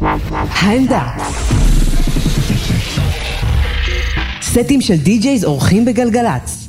העמדה. סטים של די-ג'ייז אורחים בגלגלצ.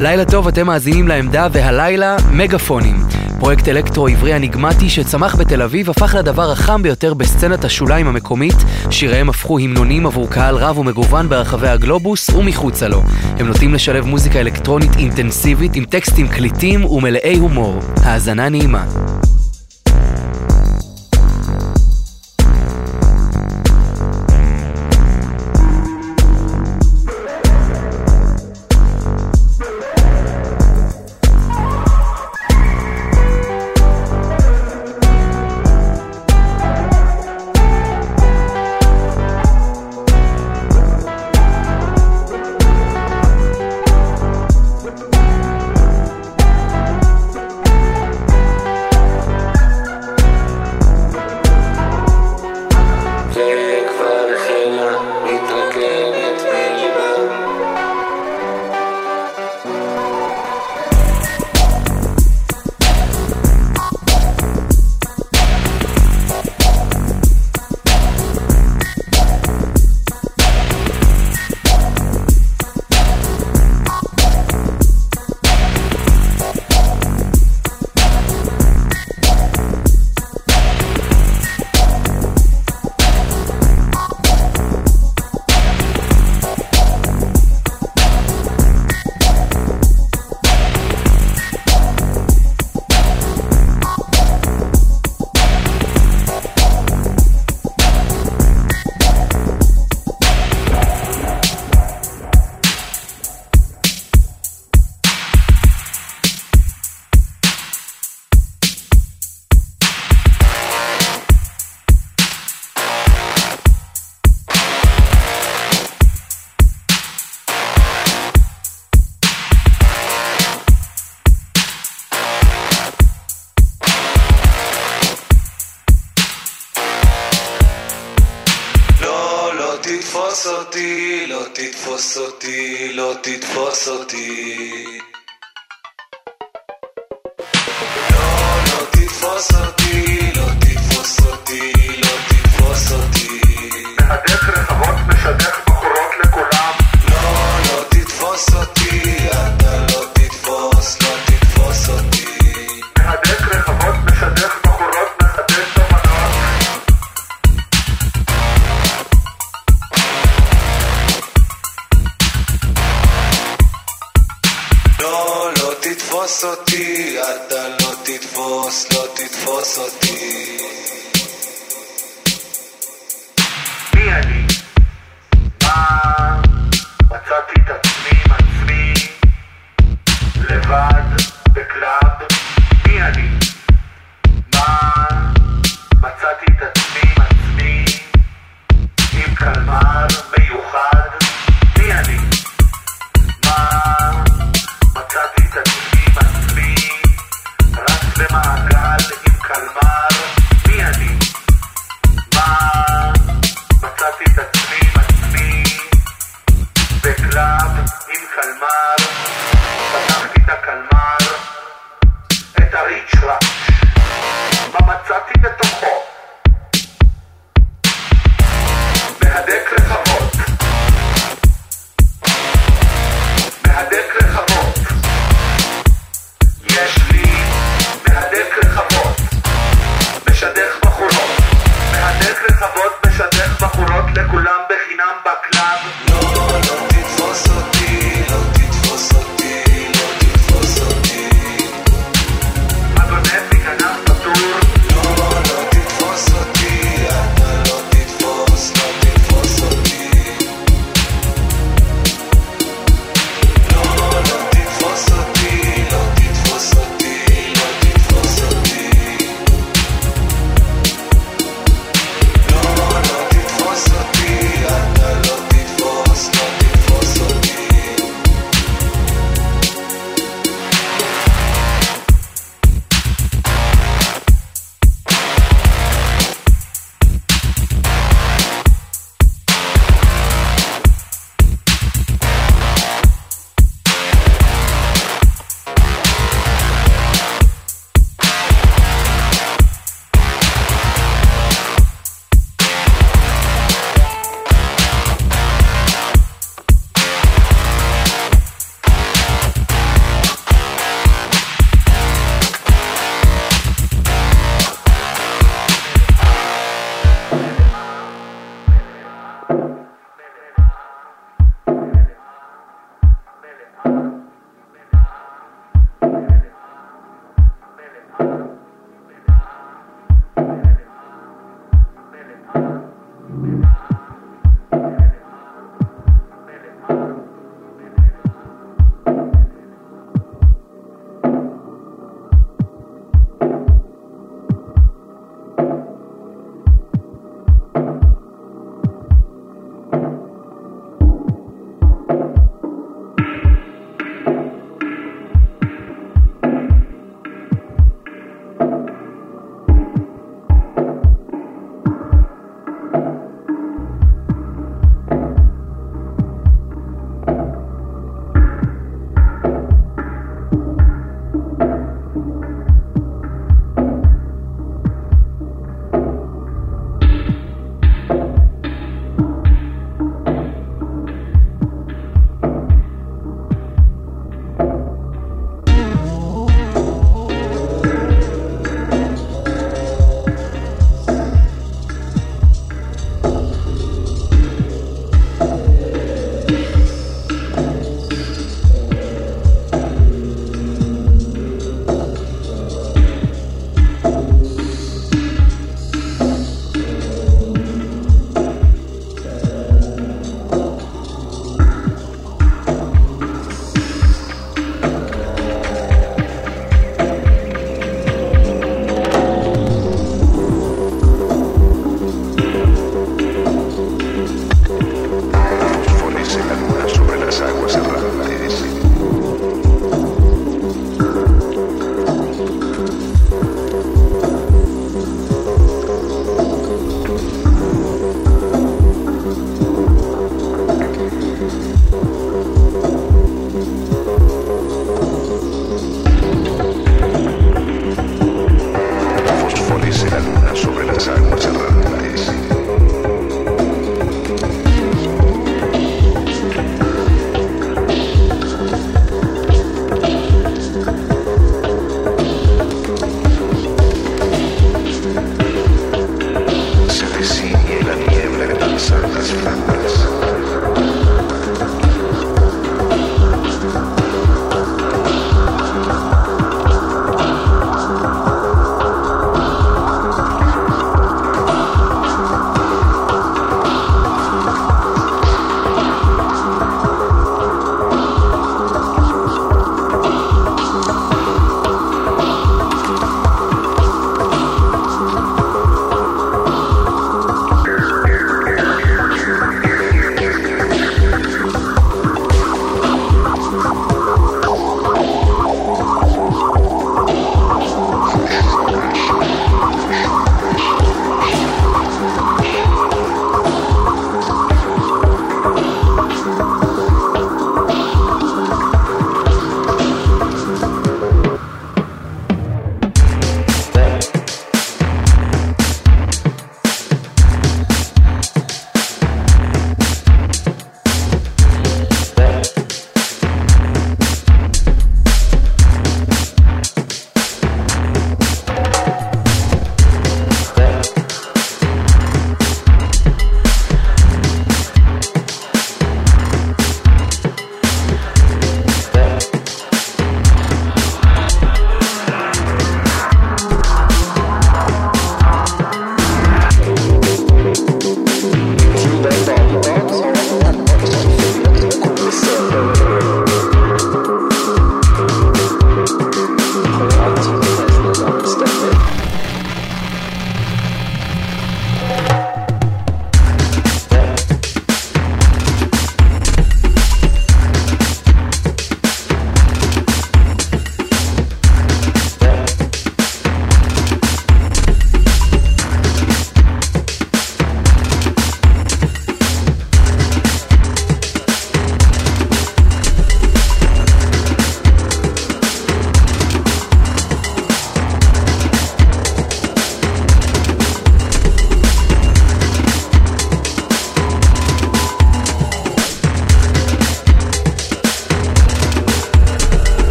לילה טוב, אתם מאזינים לעמדה, והלילה מגפונים. פרויקט אלקטרו עברי אניגמטי שצמח בתל אביב הפך לדבר החם ביותר בסצנת השוליים המקומית, שיריהם הפכו המנונים עבור קהל רב ומגוון ברחבי הגלובוס ומחוצה לו. הם נוטים לשלב מוזיקה אלקטרונית אינטנסיבית עם טקסטים קליטים ומלאי הומור. האזנה נעימה.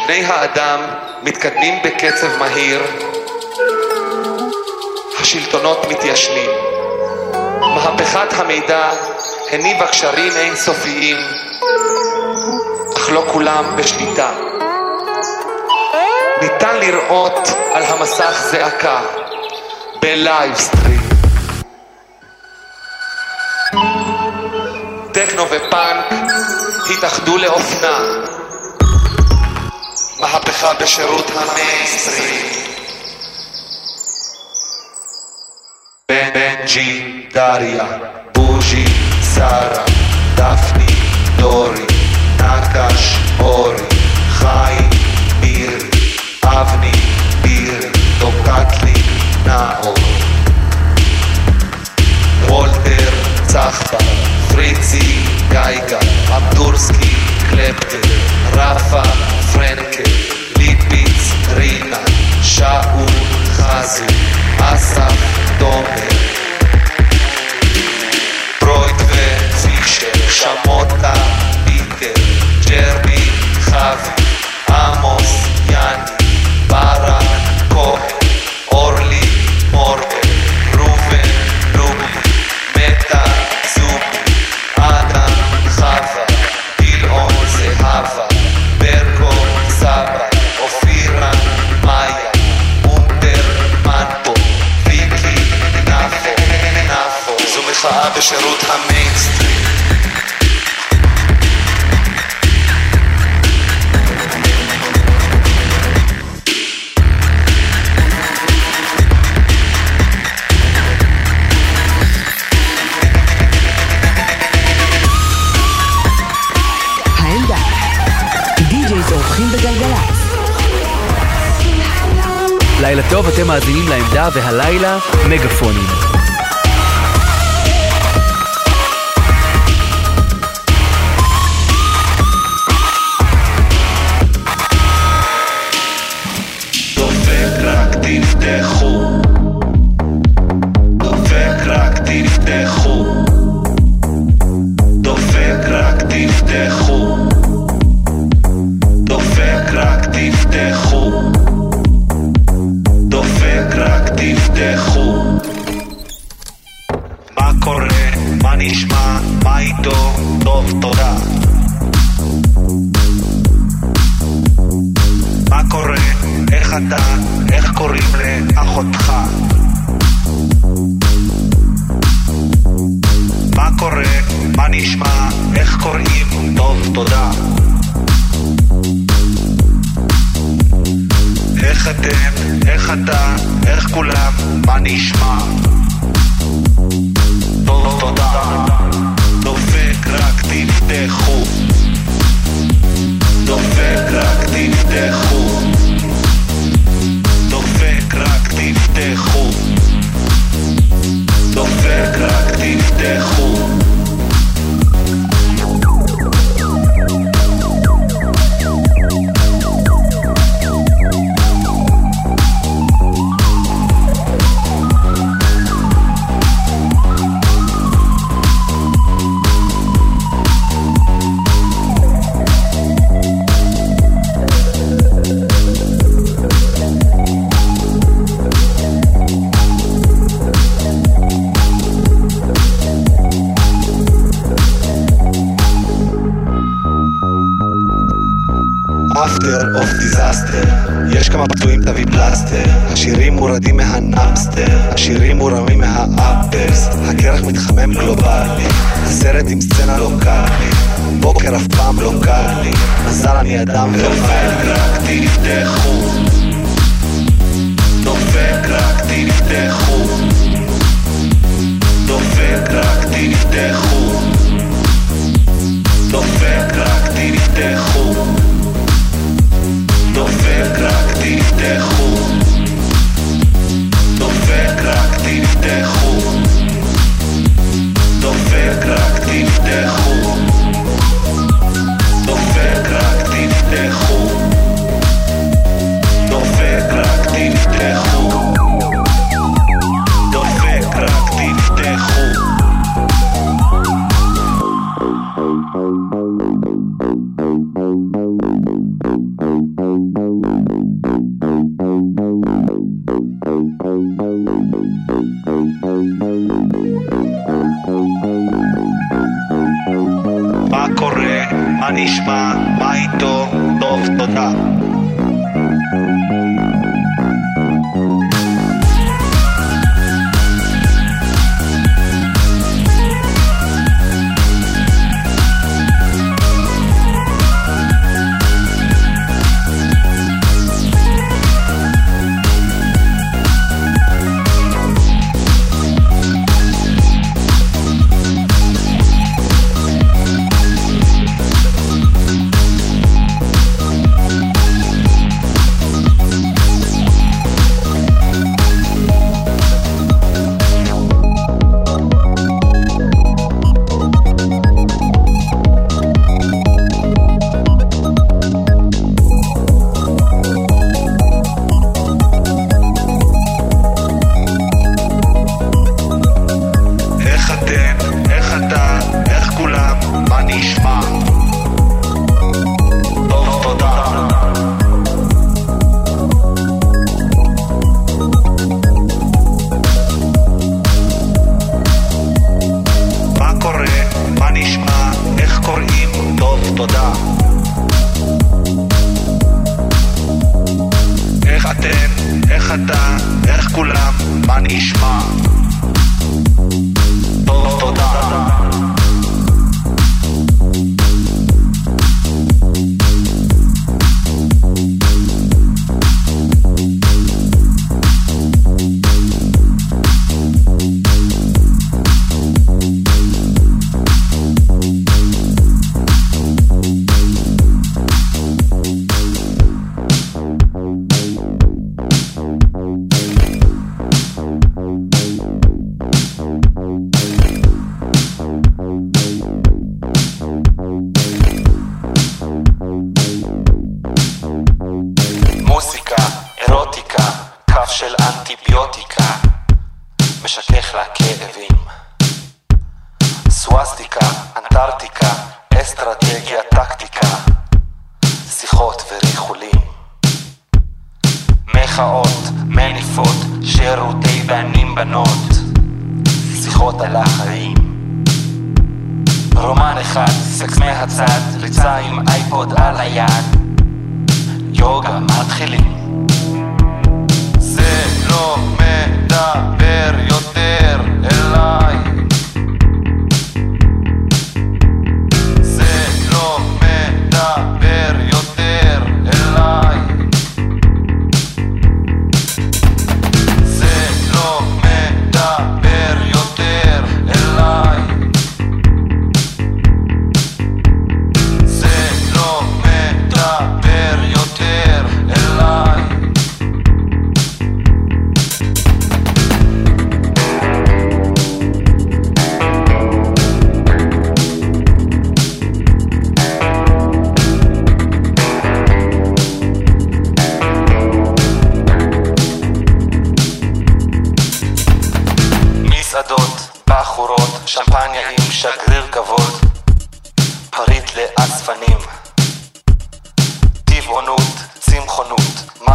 כשבני האדם מתקדמים בקצב מהיר, השלטונות מתיישנים. מהפכת המידע הניבה קשרים אינסופיים, אך לא כולם בשליטה. ניתן לראות על המסך זעקה בלייבסטרים. טכנו ופאנק התאחדו לאופנה. מהפכה בשירות המיינסטרים. בנג'י, דריה, בוז'י, שרה, דפני, דורי, נקש, אורי, חיים, מירי, אבני, בירי, טוקטלי, נאור. וולטר, צחפה, פריצי, גייגה, אמדורסקי, קלפטר, רפה, פרנקל, שאול, חזי, אסף, תומר, פרויד ופישר, שמוטה, פיטר, ג'רבי, חבי, עמוס, יאני, מאזינים לעמדה והלילה מגפונים. מאסטר השירים מורמים מהאפלס הקרח מתחמם גלובלי הסרט עם סצנה לא לוקאלית בוקר אף פעם לא קל לי מזל אני אדם דופק רק תפתחו דופק רק תפתחו דופק רק תפתחו דופק רק תפתחו דופק רק תפתחו דופק רק תפתחו. דופק רק תפתחו.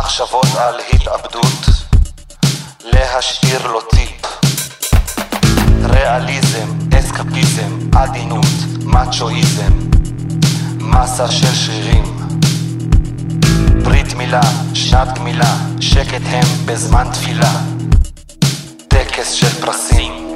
מחשבות על התאבדות, להשאיר לו טיפ. ריאליזם, אסקפיזם, עדינות, מאצ'ואיזם, מסה של שרירים. ברית מילה, שנת גמילה, שקט הם בזמן תפילה. טקס של פרסים.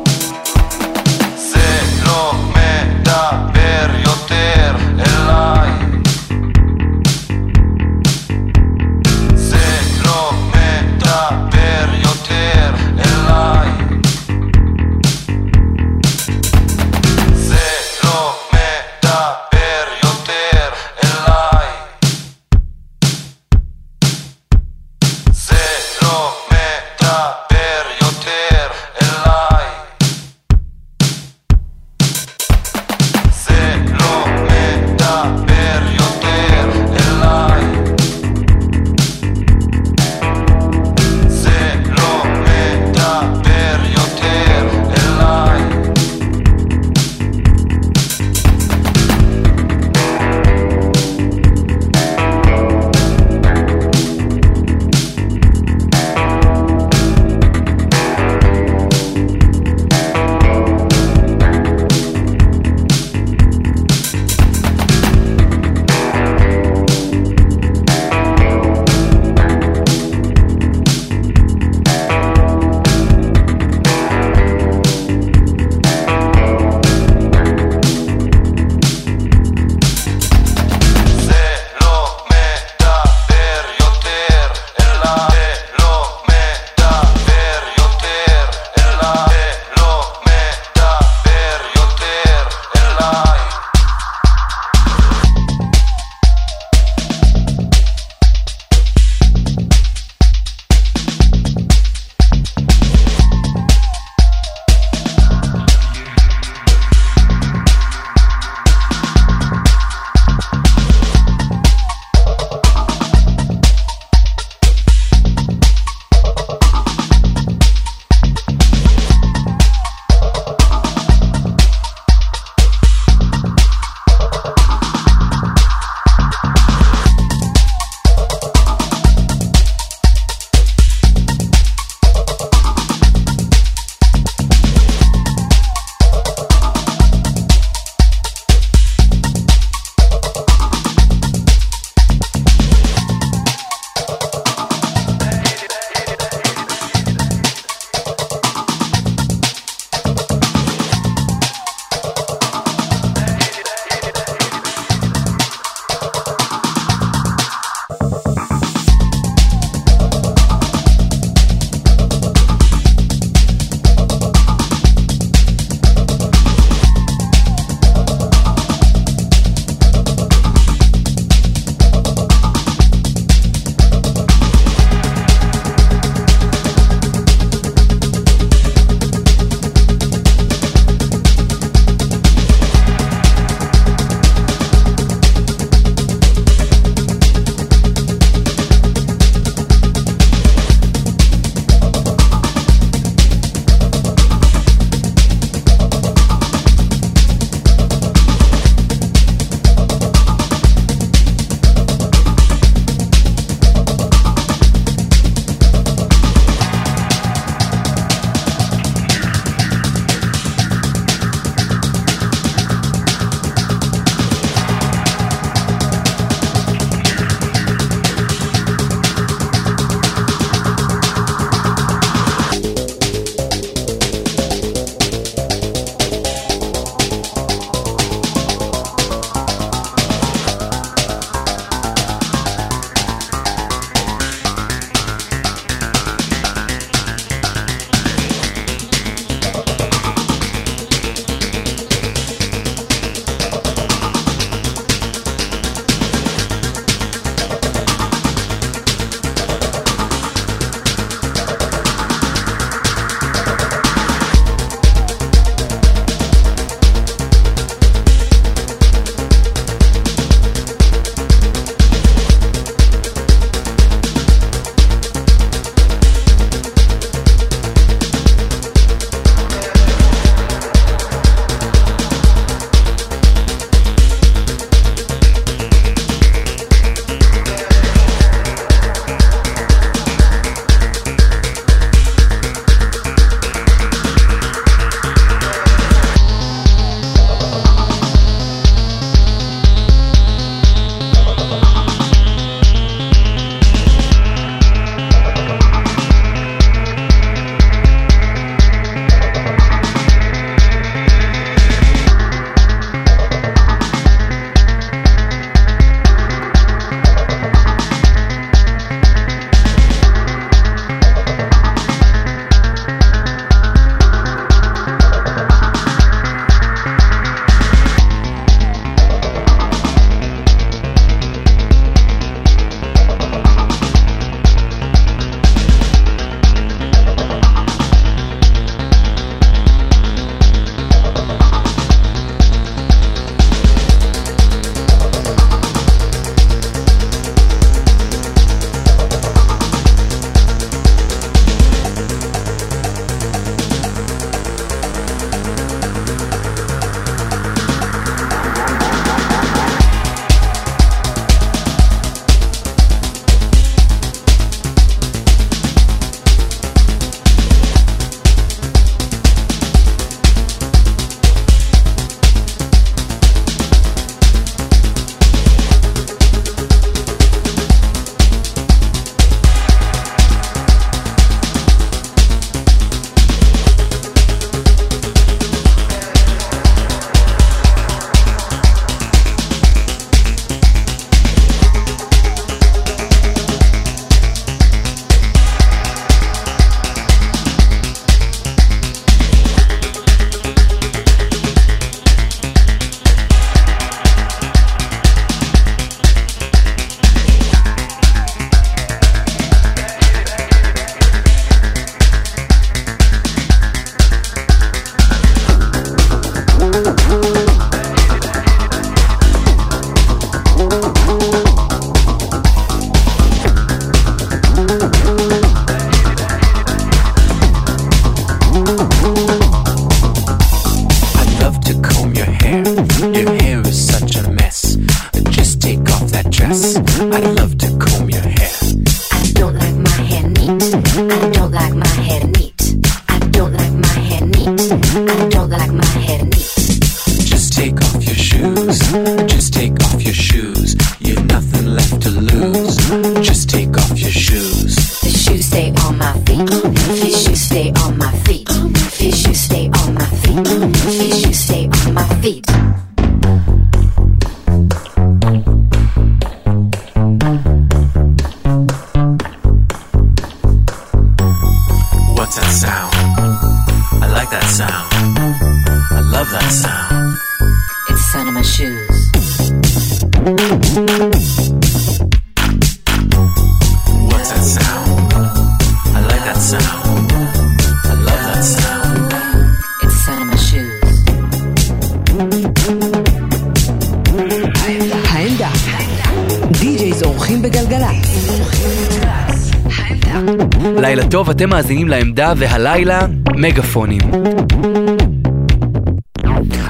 מאזינים לעמדה, והלילה, מגפונים.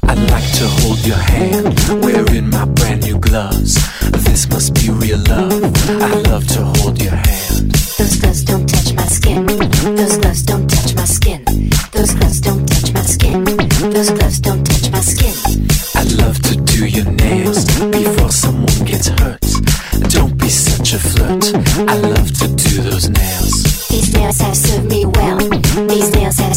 I'd like to hold your hand, wearing my brand new gloves. This must be real love. I'd love to hold your hand. Those gloves don't touch my skin. Those gloves don't touch my skin. Those gloves don't touch my skin. Those gloves don't touch my skin. I'd love to do your nails before someone gets hurt. Don't be such a flirt. I love to do those nails. These nails have served me well. These nails have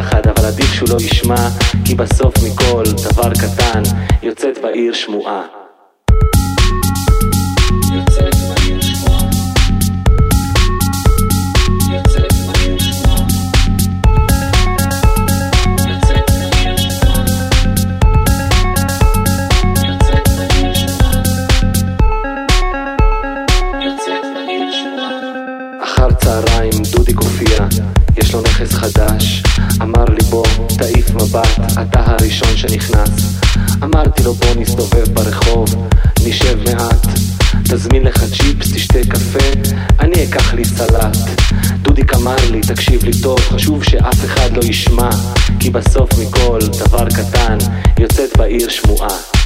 ביחד, אבל עדיף שהוא לא ישמע, כי בסוף מכל דבר קטן יוצאת בעיר שמועה. לא בוא נסתובב ברחוב, נשב מעט. תזמין לך צ'יפס, תשתה קפה, אני אקח לי סלט. דודיק אמר לי, תקשיב לי טוב, חשוב שאף אחד לא ישמע, כי בסוף מכל דבר קטן יוצאת בעיר שמועה.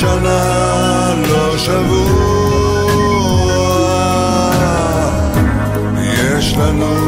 שנה, לא שבוע. יש לנו